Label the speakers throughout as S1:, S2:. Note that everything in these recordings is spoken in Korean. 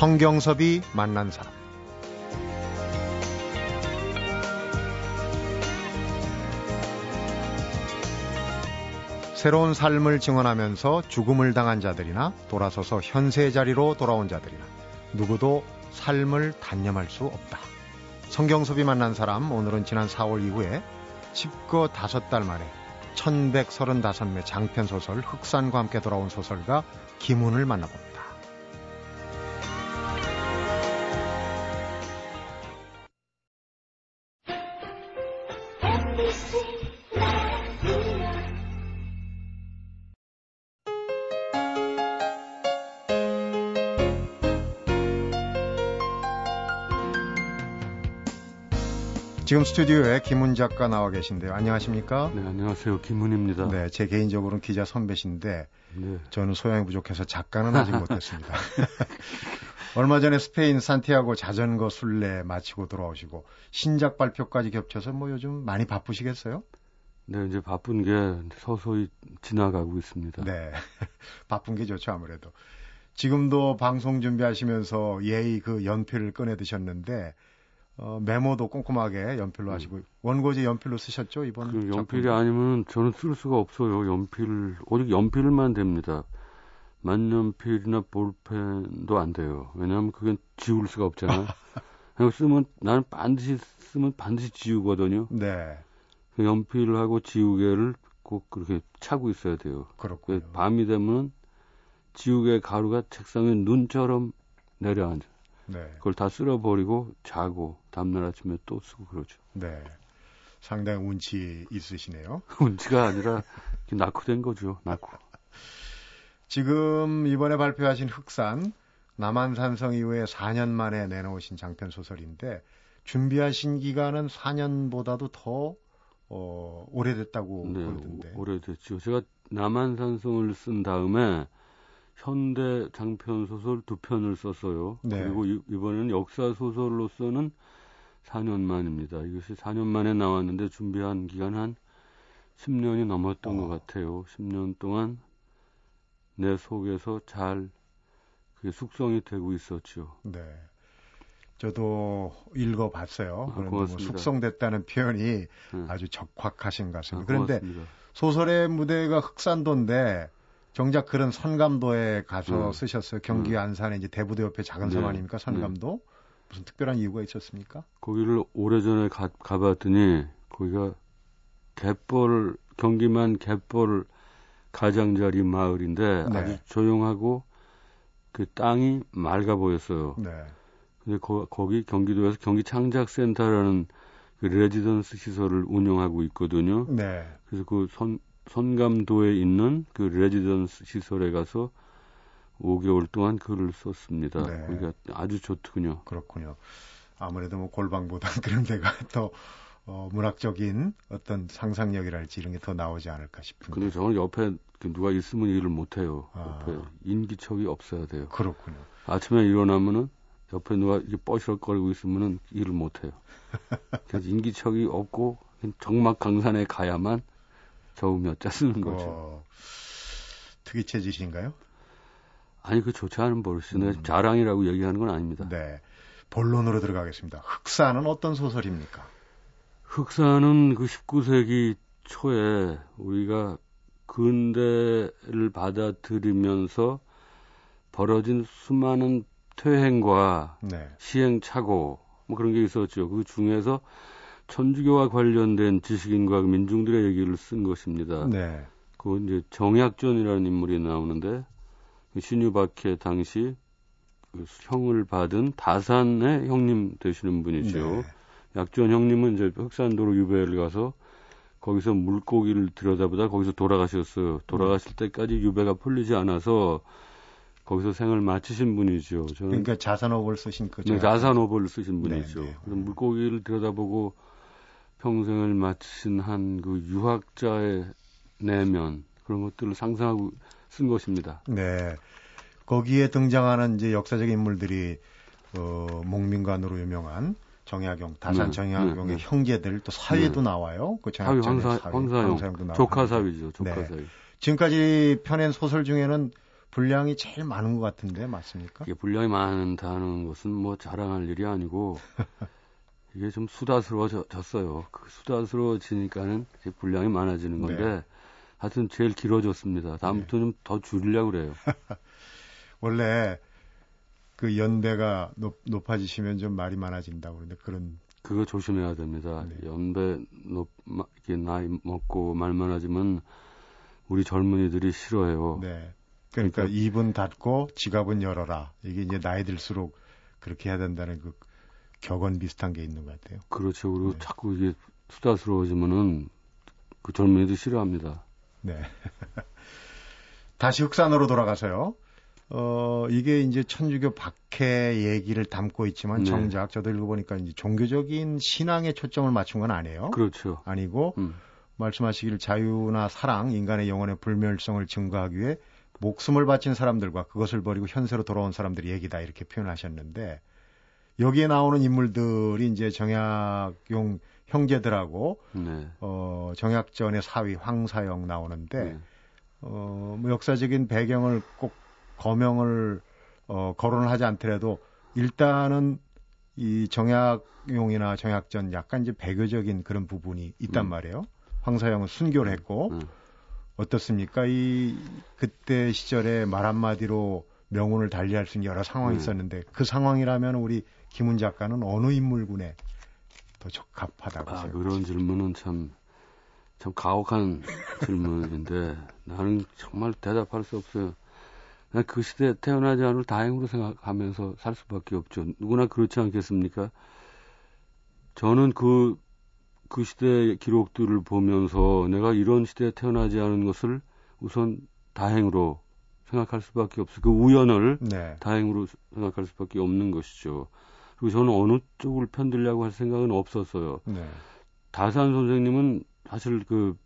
S1: 성경섭이 만난 사람 새로운 삶을 증언하면서 죽음을 당한 자들이나 돌아서서 현세 자리로 돌아온 자들이나 누구도 삶을 단념할 수 없다. 성경섭이 만난 사람 오늘은 지난 4월 이후에 집거 다섯 달 만에 1135매 장편 소설 흑산과 함께 돌아온 소설가 김훈을 만나봅니다. 지금 스튜디오에 김훈 작가 나와 계신데요. 안녕하십니까?
S2: 네, 안녕하세요. 김훈입니다.
S1: 네, 제 개인적으로는 기자 선배신데 네. 저는 소양이 부족해서 작가는 아직 못했습니다. 얼마 전에 스페인 산티아고 자전거 순례 마치고 돌아오시고 신작 발표까지 겹쳐서 뭐 요즘 많이 바쁘시겠어요?
S2: 네, 이제 바쁜 게 서서히 지나가고 있습니다.
S1: 네, 바쁜 게 좋죠 아무래도. 지금도 방송 준비하시면서 예의 그 연필을 꺼내 드셨는데 어, 메모도 꼼꼼하게 연필로 음. 하시고 원고지 연필로 쓰셨죠 이번
S2: 그 연필이 작품? 아니면 저는 쓸 수가 없어요 연필 오직 연필만 됩니다 만연필이나 볼펜도 안 돼요 왜냐하면 그건 지울 수가 없잖아요 그냥 쓰면 나는 반드시 쓰면 반드시 지우거든요 네그 연필하고 지우개를 꼭 그렇게 차고 있어야 돼요
S1: 그렇군요
S2: 밤이 되면 지우개 가루가 책상에 눈처럼 내려앉아
S1: 네.
S2: 그걸 다 쓸어버리고 자고 다음날 아침에 또 쓰고 그러죠.
S1: 네. 상당히 운치 있으시네요.
S2: 운치가 아니라 낙후된 거죠. 낙후.
S1: 지금 이번에 발표하신 흑산 남한산성 이후에 4년 만에 내놓으신 장편 소설인데 준비하신 기간은 4년보다도 더 어, 오래됐다고 네, 그러던데.
S2: 오래됐죠. 제가 남한산성을 쓴 다음에 현대 장편 소설 두 편을 썼어요.
S1: 네.
S2: 그리고 이, 번에는 역사 소설로서는 4년 만입니다. 이것이 4년 만에 나왔는데 준비한 기간 한 10년이 넘었던 어. 것 같아요. 10년 동안 내 속에서 잘 그게 숙성이 되고 있었죠.
S1: 네. 저도 읽어봤어요. 아, 그런데 뭐 숙성됐다는 표현이 네. 아주 적확하신 것 같습니다. 아, 그런데 소설의 무대가 흑산도인데 정작 그런 선감도에 가서 음. 쓰셨어요. 경기 음. 안산에 이제 대부도 옆에 작은 섬 네. 아닙니까? 선감도. 네. 무슨 특별한 이유가 있었습니까?
S2: 거기를 오래전에 가, 가봤더니 거기가 갯벌 경기만 갯벌 가장자리 마을인데 네. 아주 조용하고 그 땅이 맑아 보였어요.
S1: 네.
S2: 근데 거, 거기 경기도에서 경기 창작센터라는 그 레지던스 시설을 운영하고 있거든요.
S1: 네.
S2: 그래서 그 선, 선감도에 있는 그 레지던스 시설에 가서 5개월 동안 글을 썼습니다. 네. 거기가 아주 좋더군요.
S1: 그렇군요. 아무래도 뭐 골방보다 그런 데가 더 어, 문학적인 어떤 상상력이랄지 이런 게 더 나오지 않을까 싶은데.
S2: 근데 저는 옆에 그 누가 있으면 일을 못 해요. 아. 옆에 인기척이 없어야 돼요.
S1: 그렇군요.
S2: 아침에 일어나면은 옆에 누가 이게 뻐시럭거리고 있으면은 일을 못 해요. 그래서 인기척이 없고 정막 강산에 가야만 몇자 쓰는 거죠. 어,
S1: 특이 체질인가요?
S2: 아니 그 좋지 않은 버릇이네. 음. 자랑이라고 얘기하는 건 아닙니다.
S1: 네. 본론으로 들어가겠습니다. 흑사는 어떤 소설입니까?
S2: 흑사는 그 19세기 초에 우리가 근대를 받아들이면서 벌어진 수많은 퇴행과
S1: 네.
S2: 시행착오 뭐 그런 게 있었죠. 그 중에서 천주교와 관련된 지식인과 민중들의 얘기를 쓴 것입니다.
S1: 네.
S2: 그 이제 정약전이라는 인물이 나오는데 그 신유박해 당시 그 형을 받은 다산의 형님 되시는 분이죠. 네. 약전 형님은 이제 흑산도로 유배를 가서 거기서 물고기를 들여다보다 거기서 돌아가셨어요. 돌아가실 때까지 유배가 풀리지 않아서 거기서 생을 마치신 분이죠.
S1: 저는 그러니까 자산업을 쓰신
S2: 거죠. 네, 자산업을 쓰신 분이죠. 네, 네. 물고기를 들여다보고 평생을 마치신 한 그 유학자의 내면 그런 것들을 상상하고 쓴 것입니다.
S1: 네. 거기에 등장하는 이제 역사적 인물들이 어, 목민관으로 유명한 정약용, 다산 네, 정약용의 네, 네. 형제들 또 사위도 네. 나와요.
S2: 그 사위 황사, 황사용, 황사용도. 조카 사위죠. 조카 네. 사위.
S1: 지금까지 펴낸 소설 중에는 분량이 제일 많은 것 같은데 맞습니까?
S2: 이게 분량이 많다는 것은 뭐 자랑할 일이 아니고 이게 좀 수다스러워졌어요. 그 수다스러워지니까는 분량이 많아지는 건데 네. 하여튼 제일 길어졌습니다. 다음부터 네. 좀더 줄이려고 그래요.
S1: 원래 그 연배가 높, 높아지시면 좀 말이 많아진다고 그러는데 그런
S2: 그거 조심해야 됩니다. 네. 연배 높 이렇게 나이 먹고 말 많아지면 우리 젊은이들이 싫어해요.
S1: 네. 그러니까, 그러니까 입은 닫고 지갑은 열어라. 이게 이제 나이 들수록 그렇게 해야 된다는 그 격언 비슷한 게 있는 것 같아요.
S2: 그렇죠. 그리고 네. 자꾸 이게 수다스러워지면은 그 젊은이들 싫어합니다.
S1: 네. 다시 흑산으로 돌아가서요. 어, 이게 이제 천주교 박해 얘기를 담고 있지만 네. 정작 저도 읽어보니까 이제 종교적인 신앙에 초점을 맞춘 건 아니에요.
S2: 그렇죠.
S1: 아니고 음. 말씀하시길 자유나 사랑, 인간의 영혼의 불멸성을 증거하기 위해 목숨을 바친 사람들과 그것을 버리고 현세로 돌아온 사람들의 얘기다 이렇게 표현하셨는데 여기에 나오는 인물들이 이제 정약용 형제들하고 네. 어, 정약전의 사위 황사영 나오는데 네. 어, 뭐 역사적인 배경을 꼭 거명을 어, 거론을 하지 않더라도 일단은 이 정약용이나 정약전 약간 이제 배교적인 그런 부분이 있단 음. 말이에요. 황사영은 순교를 했고 음. 어떻습니까? 이 그때 시절에 말 한마디로 명운을 달리할 수 있는 여러 상황이 음. 있었는데 그 상황이라면 우리 김훈 작가는 어느 인물군에 더 적합하다고
S2: 아,
S1: 생각하십니까?
S2: 그런 질문은 참, 참 가혹한 질문인데 나는 정말 대답할 수 없어요. 그 시대에 태어나지 않을 다행으로 생각하면서 살 수밖에 없죠. 누구나 그렇지 않겠습니까? 저는 그, 그 시대의 기록들을 보면서 내가 이런 시대에 태어나지 않은 것을 우선 다행으로 생각할 수밖에 없어요. 그 우연을 네. 다행으로 생각할 수밖에 없는 것이죠. 그리고 저는 어느 쪽을 편들려고 할 생각은 없었어요. 네. 다산 선생님은 사실 그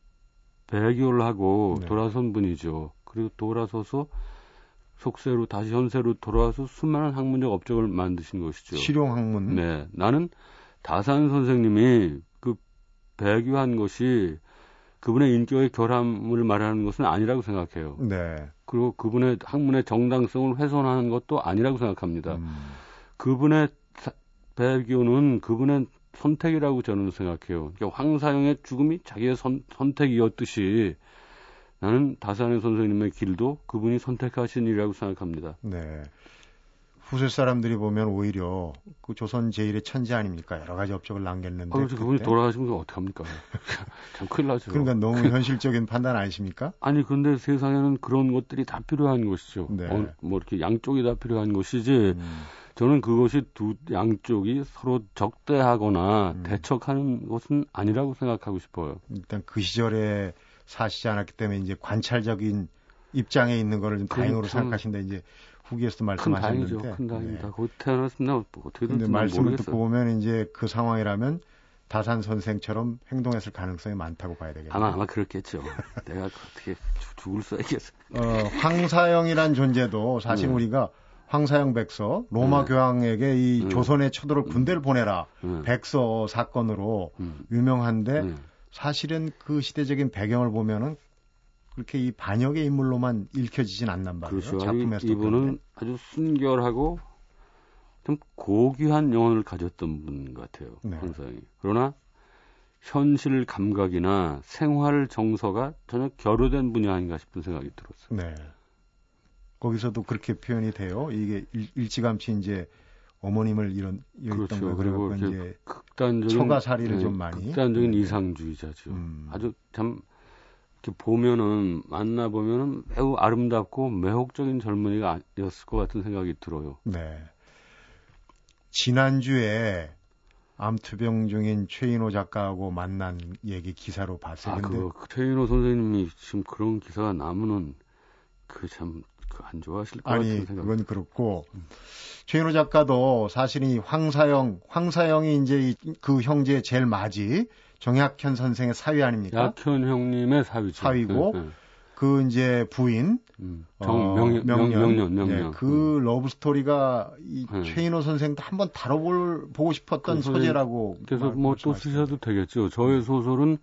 S2: 배교를 하고 네. 돌아선 분이죠. 그리고 돌아서서 속세로 다시 현세로 돌아와서 수많은 학문적 업적을 만드신 것이죠.
S1: 실용 학문.
S2: 네, 나는 다산 선생님이 그 배교한 것이 그분의 인격의 결함을 말하는 것은 아니라고 생각해요. 네. 그리고 그분의 학문의 정당성을 훼손하는 것도 아니라고 생각합니다. 음. 그분의 배교는 그분의 선택이라고 저는 생각해요. 그러니까 황사영의 죽음이 자기의 선, 선택이었듯이 나는 다산의 선생님의 길도 그분이 선택하신 일이라고 생각합니다.
S1: 네. 후세 사람들이 보면 오히려 그 조선 제1의 천재 아닙니까? 여러 가지 업적을 남겼는데. 아,
S2: 그렇죠. 그분이 돌아가시면 어떡합니까? 참 큰일 나죠.
S1: 그러니까 너무 현실적인 판단 아니십니까?
S2: 아니, 근데 세상에는 그런 것들이 다 필요한 것이죠. 네. 어, 뭐 이렇게 양쪽이 다 필요한 것이지. 음. 저는 그것이 두 양쪽이 서로 적대하거나 음. 대척하는 것은 아니라고 생각하고 싶어요.
S1: 일단 그 시절에 사시지 않았기 때문에 이제 관찰적인 입장에 있는 거를 좀 다행으로 생각하신다 이제 후기에서도 말씀하셨는데
S2: 큰 다행이죠. 큰 다행입니다. 네. 곧 태어났으면 어떻게든
S1: 근데 말씀을 모르겠어요. 듣고 보면 이제 그 상황이라면 다산 선생처럼 행동했을 가능성이 많다고 봐야 되겠네요.
S2: 아마 아마 그렇겠죠. 내가 어떻게 죽을 써야겠어.
S1: 어, 황사영이란 존재도 사실 음. 우리가 황사영 백서 로마 네. 교황에게 이 음. 조선의 초도를 군대를 보내라 음. 백서 사건으로 음. 유명한데 음. 사실은 그 시대적인 배경을 보면은 그렇게 이 반역의 인물로만 읽혀지진 않난 말이에요. 그렇죠. 작품에서
S2: 이분은 아주 순결하고 좀 고귀한 영혼을 가졌던 분 같아요. 네. 항상. 그러나 현실 감각이나 생활 정서가 전혀 결여된 분이 아닌가 싶은 생각이 들었어요. 네.
S1: 거기서도 그렇게 표현이 돼요. 이게 일, 지감치 이제 어머님을 이런
S2: 그렇죠. 거예요. 그리고 이제
S1: 극단적인 처가살이를 네, 좀 많이
S2: 극단적인 네. 이상주의자죠. 음. 아주 참 이렇게 보면은 만나 보면은 매우 아름답고 매혹적인 젊은이가 아니었을 것 같은 생각이 들어요. 네.
S1: 지난주에 암투병 중인 최인호 작가하고 만난 얘기 기사로 봤어요.
S2: 아, 근데 그 최인호 선생님이 지금 그런 기사가 나면은 그 참 안 좋아하실 것 아니, 같은 생각.
S1: 그건 그렇고 음. 최인호 작가도 사실 이 황사영, 황사영이 이제 그 형제의 제일 맏이 정약현 선생의 사위 아닙니까?
S2: 약현 형님의 사위죠.
S1: 사위고 네, 네. 그 이제 부인
S2: 음, 정, 명, 어, 명련, 명련, 명련. 네,
S1: 그 음. 러브 스토리가 이 네. 최인호 선생도 한번 다뤄볼 보고 싶었던 그 소재라고.
S2: 그래서 뭐 또 쓰셔도 되겠죠. 저의 소설은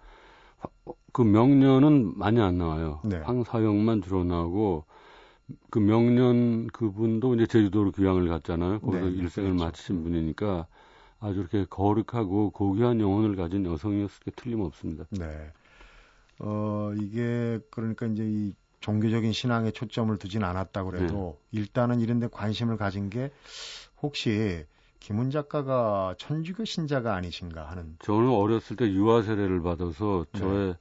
S2: 그 명련은 많이 안 나와요. 네. 황사영만 나오고 그 명련 그분도 이제 제주도로 귀양을 갔잖아요. 거기서
S1: 네,
S2: 일생을
S1: 그렇죠.
S2: 마치신 분이니까 아주 이렇게 거룩하고 고귀한 영혼을 가진 여성이었을 게 틀림없습니다.
S1: 네. 어, 이게 그러니까 이제 이 종교적인 신앙에 초점을 두진 않았다고 그래도
S2: 네.
S1: 일단은 이런 데 관심을 가진 게 혹시 김훈 작가가 천주교 신자가 아니신가 하는
S2: 저는 어렸을 때 유아 세례를 받아서
S1: 네.
S2: 저의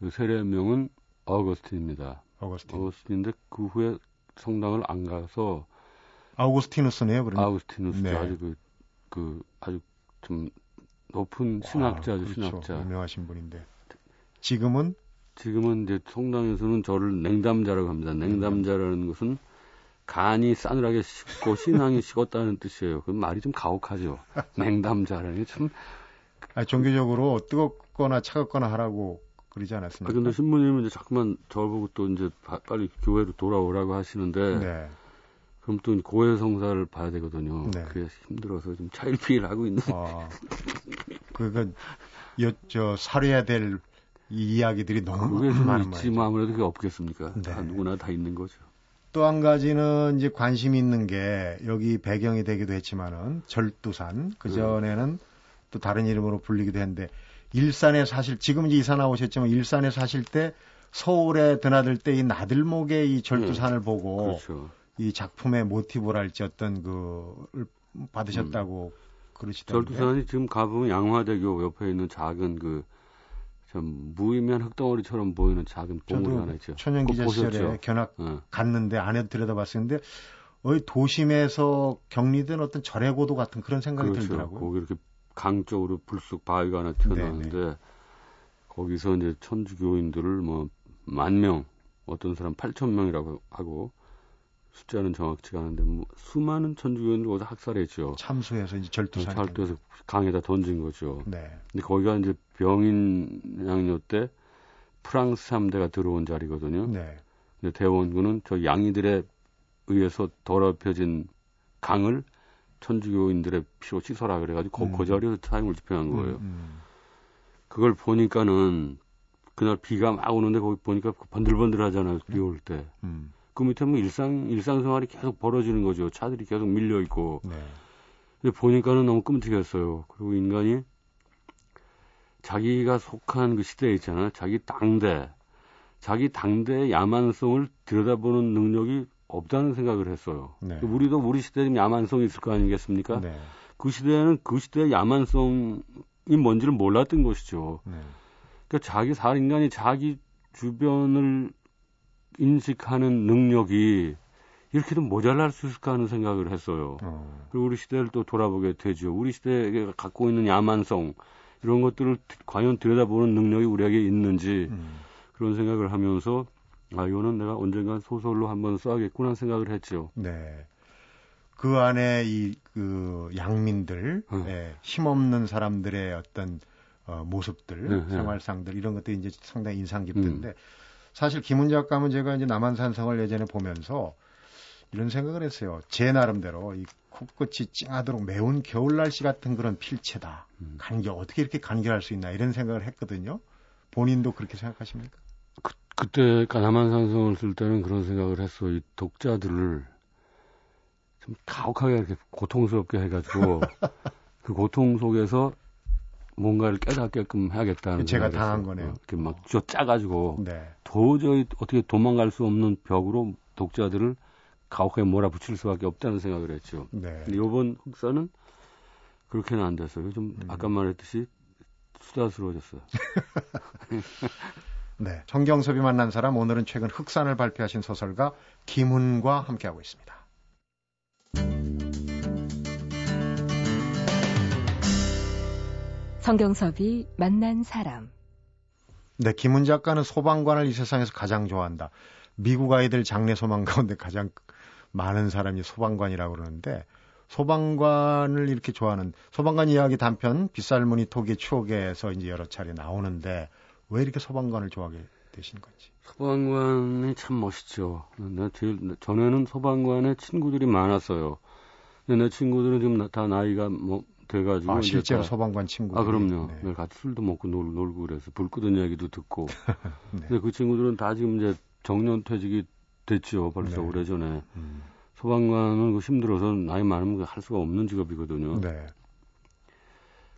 S2: 그 세례명은 어거스틴입니다.
S1: 어거스틴.
S2: 어거스틴인데 그 후에 성당을 안 가서
S1: 아우구스티누스네요, 그러면.
S2: 아우스티누스
S1: 네.
S2: 아주 그, 그 아주 좀 높은 신학자죠,
S1: 그렇죠.
S2: 신학자.
S1: 유명하신 분인데. 지금은
S2: 지금은 이제 성당에서는 저를 냉담자라고 합니다. 냉담자라는 것은 간이 싸늘하게 식고 신앙이 식었다는 뜻이에요. 그 말이 좀 가혹하죠. 냉담자라는 게 참.
S1: 아, 종교적으로 뜨겁거나 차갑거나 하라고 그러지
S2: 아,
S1: 않았습니까?
S2: 근데 신부님은 이제 자꾸만 저보고 또 이제 바- 빨리 교회로 돌아오라고 하시는데
S1: 네.
S2: 그럼 또 고해 성사를 봐야 되거든요.
S1: 네.
S2: 그게 힘들어서 좀 차일피일 하고 있는.
S1: 아, 그거 여, 저 살해야 될이 이야기들이 너무
S2: 그게 좀
S1: 많은
S2: 있지. 뭐 아무래도 그게 없겠습니까?
S1: 네.
S2: 다 누구나 다 있는 거죠.
S1: 또 한 가지는 이제 관심 있는 게 여기 배경이 되기도 했지만은 절두산 그 전에는 또 다른 이름으로 불리기도 했는데 일산에 사실 지금 이제 이사 나오셨지만 일산에 사실 때 서울에 드나들 때 이 나들목의 이 절두산을 보고
S2: 그렇죠.
S1: 이 작품의 모티브랄지 어떤 그를 받으셨다고 그러시던데.
S2: 절두산이 지금 가보면 양화대교 옆에 있는 작은 그참 무의미한 흙덩어리처럼 보이는 작은
S1: 저도
S2: 하나 있죠.
S1: 천연 기자 시절에? 견학
S2: 어.
S1: 갔는데 안에 들여다봤었는데 어이 도심에서 격리된 어떤 절해고도 같은 그런 생각이
S2: 그렇죠.
S1: 들더라고요.
S2: 거기 이렇게 강 쪽으로 불쑥 바위가 하나 튀어나오는데
S1: 네네.
S2: 거기서 이제 천주교인들을 뭐 만 명, 어떤 사람 8천 명이라고 하고 숫자는 정확치가 않은데 뭐 수많은 천주교인들 거기서 학살했죠.
S1: 참수해서 이제 절두산.
S2: 절두해서 강에다 던진 거죠.
S1: 네.
S2: 근데 거기가 이제 병인 양요 때 프랑스 함대가 들어온 자리거든요.
S1: 네.
S2: 근데 대원군은 저 양이들에 의해서 더럽혀진 강을 천주교인들의 피로 씻어라 그래가지고
S1: 음.
S2: 그, 그 자리에서 타임을 집행한 거예요.
S1: 음, 음.
S2: 그걸 보니까는 그날 비가 막 오는데 거기 보니까 번들번들 하잖아요. 비 올 때.
S1: 음.
S2: 그 밑에 뭐 일상, 일상생활이 계속 벌어지는 거죠. 차들이 계속 밀려 있고.
S1: 네.
S2: 근데 보니까는 너무 끔찍했어요. 그리고 인간이 자기가 속한 그 시대에 있잖아요. 자기 당대, 자기 당대의 야만성을 들여다보는 능력이 없다는 생각을 했어요.
S1: 네.
S2: 우리도 우리 시대에 좀 야만성이 있을 거 아니겠습니까?
S1: 네.
S2: 그 시대에는 그 시대의 야만성이 뭔지를 몰랐던 것이죠.
S1: 네.
S2: 그러니까 자기 살 인간이 자기 주변을 인식하는 능력이 이렇게도 모자랄 수 있을까 하는 생각을 했어요.
S1: 어.
S2: 그리고 우리 시대를 또 돌아보게 되죠. 우리 시대에 갖고 있는 야만성 이런 것들을 과연 들여다보는 능력이 우리에게 있는지
S1: 음.
S2: 그런 생각을 하면서 아 이거는 내가 언젠간 소설로 한번 써야겠구나 생각을 했죠.
S1: 네. 그 안에 이 그 양민들,
S2: 음.
S1: 예, 힘없는 사람들의 어떤 어, 모습들,
S2: 네, 네.
S1: 생활상들 이런 것들이 이제 상당히 인상
S2: 음.
S1: 깊던데 사실 김훈 작가는 제가 이제 남한산성을 예전에 보면서 이런 생각을 했어요. 제 나름대로 이 코끝이 찡하도록 매운 겨울 날씨 같은 그런 필체다.
S2: 음.
S1: 간결 어떻게 이렇게 간결할 수 있나 이런 생각을 했거든요. 본인도 그렇게 생각하십니까?
S2: 그 때 까나만 산성을 쓸 때는 그런 생각을 했어. 이 독자들을 좀 가혹하게 이렇게 고통스럽게 해가지고 그 고통 속에서 뭔가를 깨닫게끔 해야겠다는
S1: 제가 당한. 거네요.
S2: 어, 이렇게 막 쥐어 짜가지고
S1: 네.
S2: 도저히 어떻게 도망갈 수 없는 벽으로 독자들을 가혹하게 몰아붙일 수밖에 없다는 생각을 했죠.
S1: 네.
S2: 근데 이번 흑사는 그렇게는 안 됐어요. 좀
S1: 음.
S2: 아까 말했듯이 수다스러워졌어요.
S1: 네. 정경섭이 만난 사람 오늘은 최근 흑산을 발표하신 소설가 김훈과 함께하고 있습니다.
S3: 성경섭이 만난 사람.
S1: 네, 김훈 작가는 소방관을 이 세상에서 가장 좋아한다. 미국 아이들 장례 소방 가운데 가장 많은 사람이 소방관이라고 그러는데 소방관을 이렇게 좋아하는 소방관 이야기 단편 빗살무늬 토기 추억에서 이제 여러 차례 나오는데 왜 이렇게 소방관을 좋아하게 되신 건지.
S2: 소방관이 참 멋있죠. 나 제일 전에는 소방관에 친구들이 많았어요. 근데 내 친구들은 지금 나- 다 나이가 뭐 돼가지고
S1: 아, 실제로
S2: 다-
S1: 소방관 친구.
S2: 아 그럼요.
S1: 네.
S2: 늘 같이 술도 먹고 놀, 놀고 그래서 불 끄던 얘기도 듣고.
S1: 네.
S2: 근데 그 친구들은 다 지금 이제 정년 퇴직이 됐죠. 벌써
S1: 네.
S2: 오래 전에.
S1: 음.
S2: 소방관은 그 힘들어서 나이 많으면 할 수가 없는 직업이거든요.
S1: 네.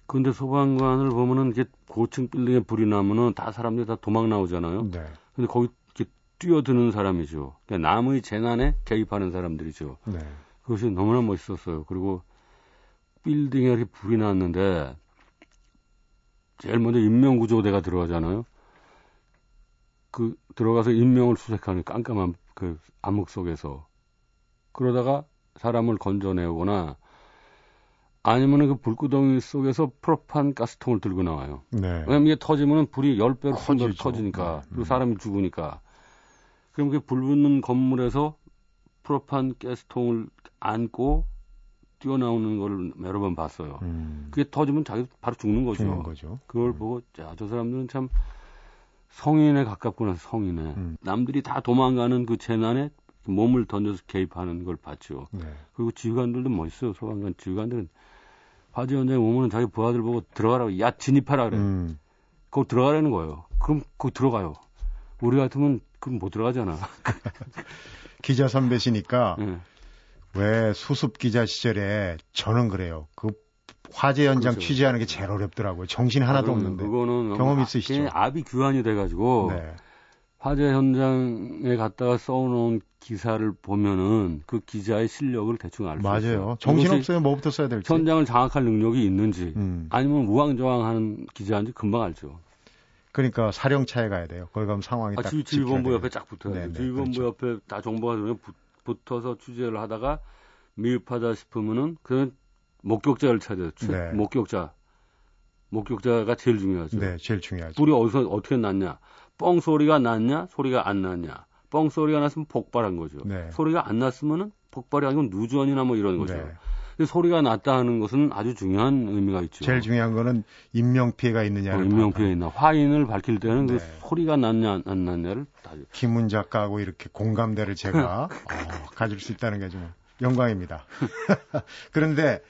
S2: 근데 소방관을 보면은 이게 고층 빌딩에 불이 나면은 다 사람들이 다 도망 나오잖아요.
S1: 네.
S2: 근데 거기 이렇게 뛰어드는 사람이죠. 그러니까 남의 재난에 개입하는 사람들이죠.
S1: 네.
S2: 그것이 너무나 멋있었어요. 그리고 빌딩에 이렇게 불이 났는데 제일 먼저 인명구조대가 들어가잖아요. 그 들어가서 인명을 수색하는 깜깜한 그 암흑 속에서 그러다가 사람을 건져내거나 아니면은 그 불구덩이 속에서 프로판 가스통을 들고 나와요.
S1: 네.
S2: 왜냐면 이게 터지면은 불이 10배로
S1: 커지죠.
S2: 큰 터지니까
S1: 네.
S2: 그리고
S1: 음.
S2: 사람이 죽으니까 그럼 그 불 붙는 건물에서 프로판 가스통을 안고 뛰어나오는 걸 여러 번 봤어요.
S1: 음.
S2: 그게 터지면 자기 바로 죽는 거죠.
S1: 죽는 거죠.
S2: 그걸
S1: 음.
S2: 보고 자, 저 사람들은 참 성인에 가깝구나 성인에
S1: 음.
S2: 남들이 다 도망가는 그 재난에 몸을 던져서 개입하는 걸 봤죠.
S1: 네.
S2: 그리고 지휘관들도 멋있어요. 소방관 지휘관들은 화재 현장에 오면은 자기 부하들 보고 들어가라고 야 진입하라 그래.
S1: 음.
S2: 거기 들어가라는 거예요. 그럼 거기 들어가요. 우리 같으면 그럼 못 들어가잖아.
S1: 기자 선배시니까
S2: 예.
S1: 왜 수습 기자 시절에 저는 그래요. 그 화재 현장
S2: 그렇죠.
S1: 취재하는 게 제일 어렵더라고요. 정신 하나도
S2: 그러면
S1: 없는데.
S2: 그거는
S1: 경험
S2: 아-
S1: 있으시죠?
S2: 압이 규환이 돼가지고
S1: 네.
S2: 화재 현장에 갔다가 써놓은 기사를 보면은 그 기자의 실력을 대충 알 수 있어요.
S1: 맞아요. 정신
S2: 이것이
S1: 없어요. 뭐부터 써야 될지.
S2: 현장을 장악할 능력이 있는지
S1: 음.
S2: 아니면 우왕좌왕하는 기자인지 금방 알죠.
S1: 그러니까 사령차에 가야 돼요. 거기 가면 상황이
S2: 아,
S1: 딱
S2: 지휘, 지휘본부 옆에
S1: 돼요.
S2: 쫙 붙어야죠.
S1: 네, 네,
S2: 지휘본부
S1: 그렇죠.
S2: 옆에 다 정보가 붙- 붙어서 취재를 하다가 미흡하다 싶으면은 그는 목격자를 찾아요. 최-
S1: 네.
S2: 목격자. 목격자가 제일 중요하죠.
S1: 네, 제일 중요하죠.
S2: 불이 어디서 어떻게 났냐? 뻥 소리가 났냐? 소리가 안 났냐? 뻥 소리가 났으면 폭발한 거죠.
S1: 네.
S2: 소리가 안 났으면은 폭발이 아니고 누전이나 뭐 이런 거죠.
S1: 네.
S2: 근데 소리가 났다 하는 것은 아주 중요한 의미가 있죠.
S1: 제일 중요한 거는 인명 피해가
S2: 어,
S1: 있느냐를
S2: 인명 피해 있나 화인을 밝힐 때는
S1: 네.
S2: 그 소리가 났냐 안 났냐를 다
S1: 김훈 작가하고 이렇게 공감대를 제가 어, 가질 수 있다는 게 좀 영광입니다. 그런데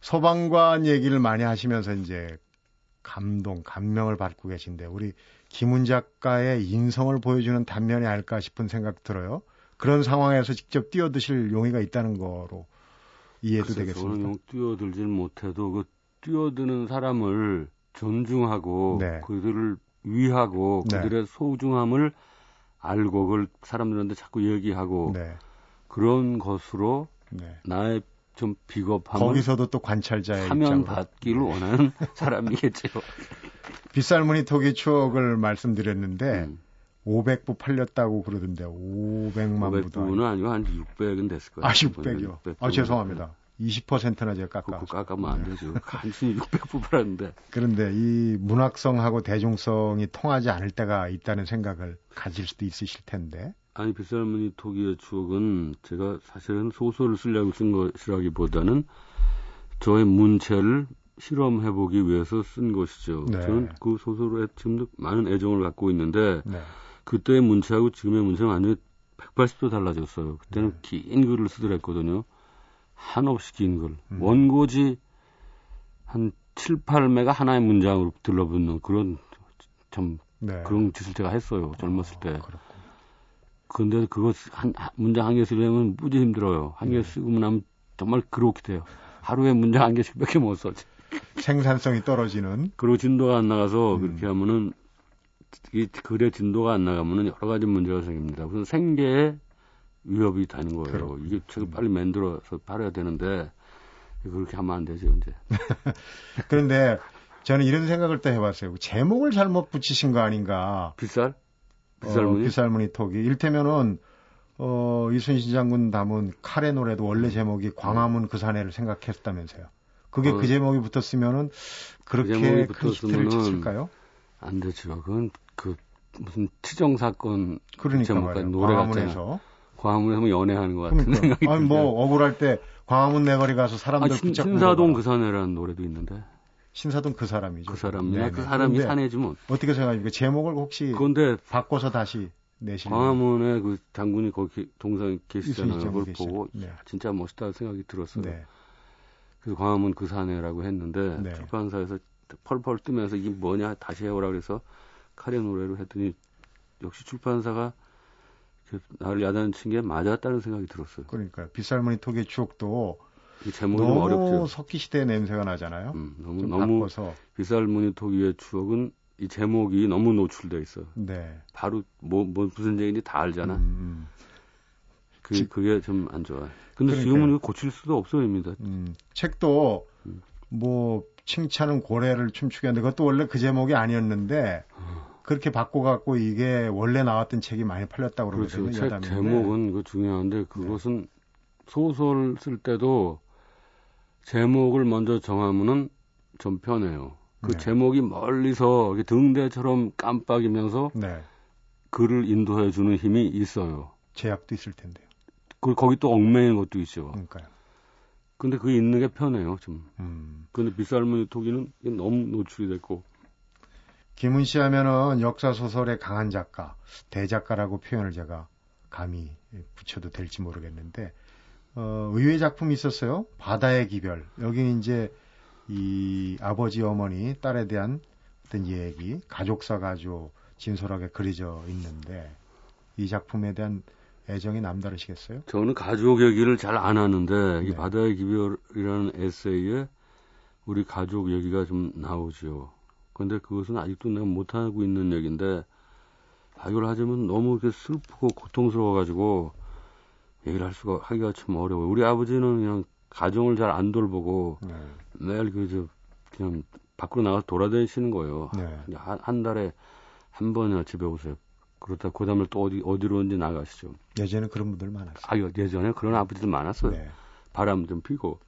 S1: 소방관 얘기를 많이 하시면서 이제 감동, 감명을 받고 계신데 우리 김훈 작가의 인성을 보여주는 단면이 아닐까 싶은 생각 들어요. 그런 상황에서 직접 뛰어드실 용의가 있다는 거로 이해도
S2: 저는
S1: 되겠습니다.
S2: 용 뛰어들질 못해도 그 뛰어드는 사람을 존중하고
S1: 네.
S2: 그들을 위하고
S1: 네.
S2: 그들의 소중함을 알고 그걸 사람들한테 자꾸 얘기하고
S1: 네,
S2: 그런 것으로
S1: 네.
S2: 나의 좀 비겁함을
S1: 거기서도 또 관찰자의
S2: 사면 받기를 원하는 사람이겠죠.
S1: 빗살무늬 토기 추억을 말씀드렸는데
S2: 음.
S1: 500부 팔렸다고 그러던데 500만 부도
S2: 500부는 아니고 한 600은 됐을 거예요.
S1: 아 600이요. 아 죄송합니다. 20%나 제가
S2: 그거
S1: 깎아.
S2: 깎으면 안 되죠. 간신히 600부 팔았는데.
S1: 그런데 이 문학성하고 대중성이 통하지 않을 때가 있다는 생각을 가질 수도 있으실 텐데.
S2: 아니 빗살무늬 토기의 추억은 제가 사실은 소설을 쓰려고 쓴 것이라기보다는 저의 문체를 실험해보기 위해서 쓴 것이죠.
S1: 네.
S2: 저는 그 소설에 지금도 많은 애정을 갖고 있는데
S1: 네.
S2: 그때의 문체하고 지금의 문체는 완전히 180도 달라졌어요. 그때는
S1: 네.
S2: 긴 글을 쓰더랬거든요. 한없이 긴 글.
S1: 음.
S2: 원고지 한 7, 8매가 하나의 문장으로 들러붙는 그런 참
S1: 네.
S2: 그런 짓을 제가 했어요. 젊었을 때.
S1: 그렇군요.
S2: 근데 그거 한, 한- 문장 한 개 쓰려면 무지 힘들어요. 한개
S1: 네.
S2: 쓰고 나면 정말 그렇게 돼요. 하루에 문장 한 개씩밖에 못 써.
S1: 생산성이 떨어지는
S2: 그리고 진도가 안 나가서
S1: 음.
S2: 그렇게 하면은 이 글의 진도가 안 나가면은 여러 가지 문제가 생깁니다. 그래서 생계에 위협이 되는 거예요.
S1: 그렇군요.
S2: 이게
S1: 음.
S2: 빨리 만들어서 팔아야 되는데 그렇게 하면 안 되죠, 이제.
S1: 그런데 저는 이런 생각을 또 해봤어요. 제목을 잘못 붙이신 거 아닌가.
S2: 빗살?
S1: 어,
S2: 빗살무늬?
S1: 빗살무늬 톡이. 일테면은 어, 이순신 장군 담은 칼의 노래도 원래 제목이 광화문 그 사내를 생각했다면서요. 그게
S2: 어.
S1: 그 제목이 붙었으면은 그렇게
S2: 제목이
S1: 큰 히트를 쳤을까요?
S2: 안 되죠. 그건 그 무슨 치정 사건
S1: 그러니까.
S2: 노래
S1: 광화문에서.
S2: 광화문에서 뭐 연애하는 것 같은
S1: 그러니까.
S2: 생각이
S1: 아니
S2: 들어요.
S1: 뭐 억울할 때 광화문 내거리 가서
S2: 아,
S1: 사람들
S2: 신,
S1: 붙잡고
S2: 신사동. 그 사내라는 노래도 있는데
S1: 신사동 그 사람이죠.
S2: 그 사람이나
S1: 네네.
S2: 그 사람이
S1: 그런데
S2: 사내지 뭐.
S1: 어떻게 생각합니까? 제목을 혹시
S2: 그런데
S1: 바꿔서 다시 내시는
S2: 광화문에 그 장군이 거기 동상 계시잖아요. 그걸
S1: 장군
S2: 보고
S1: 계시죠. 네.
S2: 진짜 멋있다 생각이 들었어요.
S1: 네.
S2: 그래서 광화문 그 사내라고 했는데
S1: 네.
S2: 출판사에서 펄펄 뜨면서 이게 뭐냐 다시 해오라 그래서 카레 노래로 했더니 역시 출판사가 나를 야단친 게 맞았다는 생각이 들었어요.
S1: 그러니까 빗살무늬 톡의 추억도
S2: 이 제목이 좀
S1: 너무
S2: 어렵죠.
S1: 석기 시대의 냄새가 나잖아요.
S2: 음, 너무
S1: 좀
S2: 너무
S1: 바꿔서
S2: 빗살무늬 톡 위의 추억은 이 제목이 너무 노출돼 있어.
S1: 네.
S2: 바로 뭐, 뭐 무슨 얘기인지 다 알잖아.
S1: 음, 음.
S2: 그
S1: 지-
S2: 그게 좀 안 좋아. 근데
S1: 그러니까요.
S2: 지금은 이거 고칠 수도 없어입니다.
S1: 음, 책도
S2: 음.
S1: 뭐 칭찬은 고래를 춤추게 하는데 그것도 원래 그 제목이 아니었는데 그렇게 바꿔갖고 이게 원래 나왔던 책이 많이 팔렸다고
S2: 그렇죠.
S1: 그러거든요.
S2: 책
S1: 여담인데.
S2: 제목은 그 중요한데 그것은 소설 쓸 때도 제목을 먼저 정하면은 좀 편해요. 그
S1: 네.
S2: 제목이 멀리서 등대처럼 깜빡이면서
S1: 네.
S2: 글을 인도해 주는 힘이 있어요.
S1: 제약도 있을 텐데요.
S2: 그 거기 또 얽매이는 것도 있죠.
S1: 그러니까요.
S2: 근데 그게 있는 게 편해요, 좀.
S1: 음.
S2: 근데 빗살무늬 토기는 너무 노출이 됐고
S1: 김은 씨 하면은 역사 소설의 강한 작가, 대작가라고 표현을 제가 감히 붙여도 될지 모르겠는데 어, 의외 작품이 있었어요. 바다의 기별. 여기는 이제 이 아버지 어머니 딸에 대한 어떤 얘기, 가족사가 아주 진솔하게 그려져 있는데 이 작품에 대한 애정이 남다르시겠어요?
S2: 저는 가족 얘기를 잘 안 하는데 이
S1: 네.
S2: 바다의 기별이라는 에세이에 우리 가족 얘기가 좀 나오죠. 근데 그것은 아직도 내가 못 하고 있는 얘기인데 아, 이걸 하자면 너무 이렇게 슬프고 고통스러워가지고 얘기를 할 수가 하기가 참 어려워요. 우리 아버지는 그냥 가정을 잘 안 돌보고
S1: 네.
S2: 매일 그저 그냥 밖으로 나가서 돌아다니시는 거예요.
S1: 네.
S2: 한, 한 달에 한 번이나 집에 오세요. 그렇다 그 다음에 또 어디 어디로든지 나가시죠.
S1: 예전에 그런 분들 많았어요.
S2: 아, 예전에 그런 아버지들 많았어요.
S1: 네.
S2: 바람 좀 피고.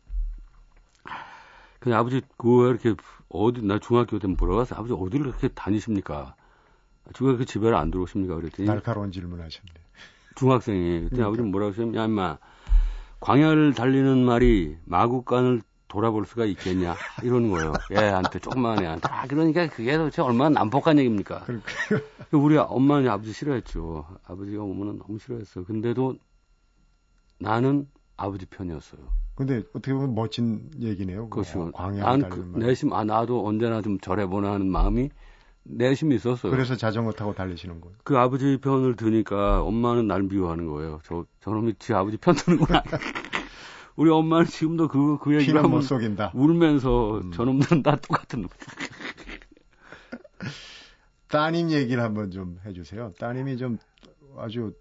S2: 그냥 아버지, 그왜 이렇게, 어디, 나 중학교 때 물어봤어. 아버지, 어디를 그렇게 다니십니까? 중학교 집에를 안 들어오십니까? 그랬더니,
S1: 날카로운 질문하셨네.
S2: 중학생이. 그때
S1: 그러니까.
S2: 아버지 뭐라고 하시냐면, 야, 임마, 광야를 달리는 말이 마구간을 돌아볼 수가 있겠냐? 이러는 거예요. 애한테, 조그만 애한테. 아, 그러니까 그게 도대체 얼마나 난폭한 얘기입니까?
S1: 그러니까
S2: 우리 엄마는 아버지 싫어했죠. 아버지가 오면은 너무 싫어했어요. 근데도 나는 아버지 편이었어요.
S1: 근데 어떻게 보면 멋진 얘기네요. 어, 광야
S2: 난
S1: 달리는
S2: 그
S1: 말.
S2: 내심 아 나도 언제나 좀 절해보나 하는 마음이 내심이 있었어요.
S1: 그래서 자전거 타고 달리시는 거예요.
S2: 그 아버지 편을 드니까 엄마는 날 미워하는 거예요. 저 저놈이 지 아버지 편 드는구나. 우리 엄마는 지금도 그 그 얘기를
S1: 못
S2: 하면
S1: 속인다.
S2: 울면서
S1: 음.
S2: 저놈들은 다 똑같은 놈.
S1: 따님 얘기를 한번 좀 해주세요. 따님이 좀 아주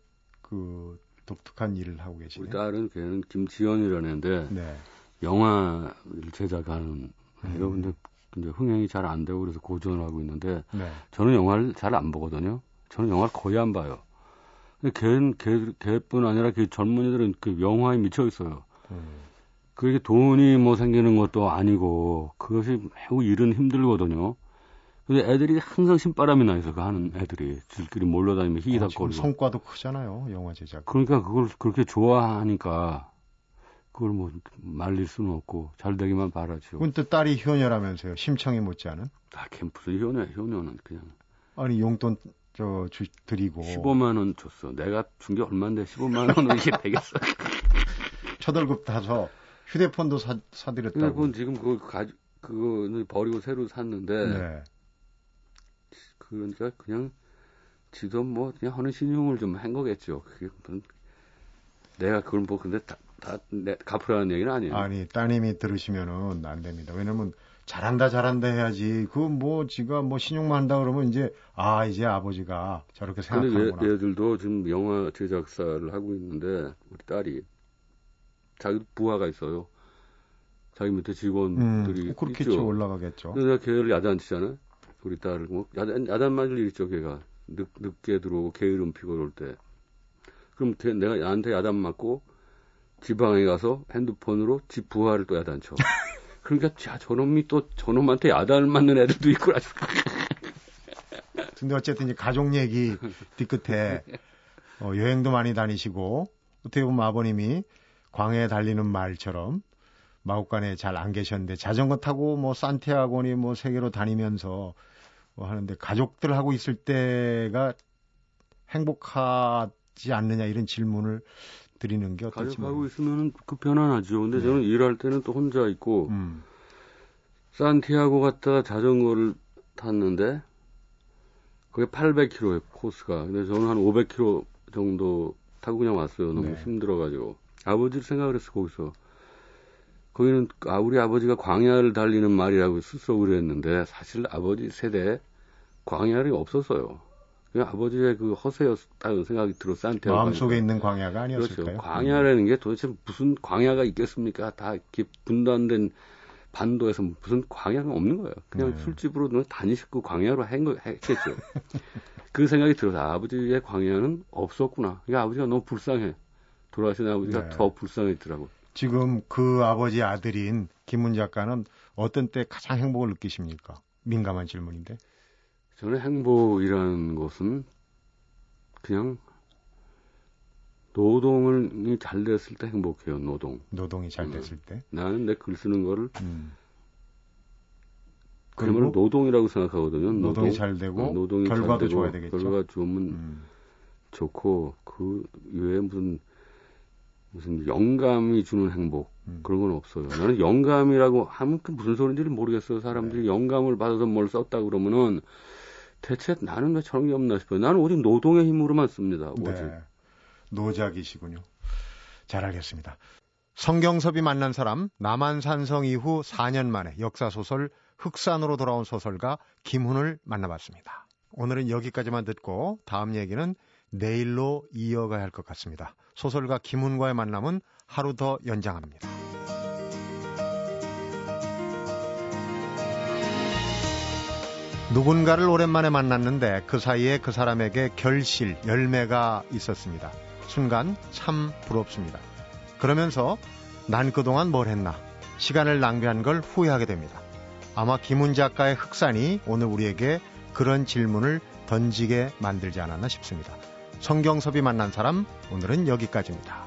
S1: 그 독특한 일을 하고
S2: 우리
S1: 계시네요.
S2: 딸은 걔는 김지연이라는 애인데
S1: 네.
S2: 영화를 제작하는.
S1: 음.
S2: 근데 근데 흥행이 잘 안 되고 그래서 고전을 하고 있는데
S1: 네.
S2: 저는 영화를 잘 안 보거든요. 저는 영화를 거의 안 봐요. 근데 걔는 걔, 걔뿐 아니라 그 젊은이들은 그 영화에 미쳐 있어요.
S1: 음.
S2: 그게 돈이 뭐 생기는 것도 아니고 그것이 매우 일은 힘들거든요. 근데 애들이 항상 신바람이 나 있어. 그 하는 애들이 들끼리 몰려다니면
S1: 어, 지금
S2: 히히닥거리고.
S1: 성과도 크잖아요. 영화 제작.
S2: 그러니까 그걸 그렇게 좋아하니까 그걸 뭐 말릴 수는 없고 잘 되기만 바라죠.
S1: 또 딸이 효녀라면서요. 심청이 못지않은.
S2: 다 캠프스 효녀 효녀는 그냥
S1: 아니 용돈 저 주, 드리고
S2: 15만 원 줬어. 내가 준 게 얼마인데 15만 원으로 이게 되겠어.
S1: 처덜급 타서 휴대폰도 사, 사드렸다고.
S2: 그건 지금 그거 가 그거는 버리고 새로 샀는데
S1: 네.
S2: 그러니까 그냥 지도 뭐 그냥 하는 신용을 좀 한 거겠죠. 그게 내가 그걸 뭐 근데 다 다 갚으라는 얘기는 아니에요.
S1: 아니 따님이 들으시면은 안 됩니다. 왜냐면 잘한다 잘한다 해야지. 그 뭐 지가 뭐 신용만 한다 그러면 이제 아 이제 아버지가 저렇게
S2: 근데
S1: 생각하는구나.
S2: 얘, 얘들도 지금 영화 제작사를 하고 있는데 우리 딸이 자기 부하가 있어요. 자기 밑에 직원들이
S1: 음, 그렇겠죠
S2: 있죠.
S1: 올라가겠죠.
S2: 근데 내가 걔를 야단치잖아. 우리 딸을 뭐 야단 야단 맞을 일 있죠. 걔가 늦, 늦게 들어오고 게으름 피고 그럴 때. 그럼 걔, 내가 나한테 야단 맞고 지방에 가서 핸드폰으로 집 부하를 또 야단쳐. 그러니까 자 저놈이 또 저놈한테 야단을 맞는 애들도 있구나.
S1: 근데 어쨌든 이제 가족 얘기 뒤끝에 어, 여행도 많이 다니시고 어떻게 보면 아버님이 광해에 달리는 말처럼 마곡간에 잘 안 계셨는데 자전거 타고 뭐 산티아고니 뭐 세계로 다니면서 뭐 하는데 가족들하고 있을 때가 행복하지 않느냐 이런 질문을 드리는 게 어떨지
S2: 가족하고. 있으면은 그 편안하죠. 근데
S1: 네.
S2: 저는 일할 때는 또 혼자 있고
S1: 음,
S2: 산티아고 갔다가 자전거를 탔는데 그게 800km의 코스가. 근데 저는 한 500km 정도 타고 그냥 왔어요. 너무
S1: 네.
S2: 힘들어가지고 아버지를 생각을 했어 거기서. 거기는 아, 우리 아버지가 광야를 달리는 말이라고 스스로 그랬는데 사실 아버지 세대 광야를 없었어요. 그냥 아버지의 그 허세였다는 생각이 들어 산티아고
S1: 마음속에 있는 광야가 아니었을까요?
S2: 그렇죠. 광야라는 게 도대체 무슨 광야가 있겠습니까? 다 이렇게 분단된 반도에서 무슨 광야가 없는 거예요. 그냥
S1: 네.
S2: 술집으로 너 다니시고 광야로 한 거, 했겠죠. 그 생각이 들어서 아버지의 광야는 없었구나. 그러니까 아버지가 너무 불쌍해. 돌아가신 아버지가
S1: 네.
S2: 더 불쌍했더라고.
S1: 지금 그 아버지 아들인 김문 작가는 어떤 때 가장 행복을 느끼십니까? 민감한 질문인데.
S2: 저는 행복이라는 것은 그냥 노동을 잘 됐을 때 행복해요. 노동.
S1: 노동이 잘
S2: 음.
S1: 됐을 때.
S2: 나는 내 글 쓰는 거를
S1: 음.
S2: 그러면 노동이라고 생각하거든요. 노동.
S1: 노동이 잘 되고
S2: 어, 노동이
S1: 결과도
S2: 잘 되고
S1: 좋아야 되겠죠.
S2: 결과 좋으면
S1: 음.
S2: 좋고 그 이외에 무슨 무슨 영감이 주는 행복
S1: 음.
S2: 그런 건 없어요. 나는 영감이라고 하면 그 무슨 소리인지를 모르겠어요. 사람들이
S1: 네.
S2: 영감을 받아서 뭘 썼다 그러면은 대체 나는 왜 저런 게 없나 싶어요. 나는 오직 노동의 힘으로만 씁니다. 오직.
S1: 네. 노작이시군요. 잘 알겠습니다. 성경섭이 만난 사람 남한산성 이후 4년 만에 역사소설 흑산으로 돌아온 소설가 김훈을 만나봤습니다. 오늘은 여기까지만 듣고 다음 얘기는 내일로 이어가야 할 것 같습니다. 소설가 김훈과의 만남은 하루 더 연장합니다. 누군가를 오랜만에 만났는데 그 사이에 그 사람에게 결실, 열매가 있었습니다. 순간 참 부럽습니다. 그러면서 난 그동안 뭘 했나? 시간을 낭비한 걸 후회하게 됩니다. 아마 김훈 작가의 흑산이 오늘 우리에게 그런 질문을 던지게 만들지 않았나 싶습니다. 성경섭이 만난 사람, 오늘은 여기까지입니다.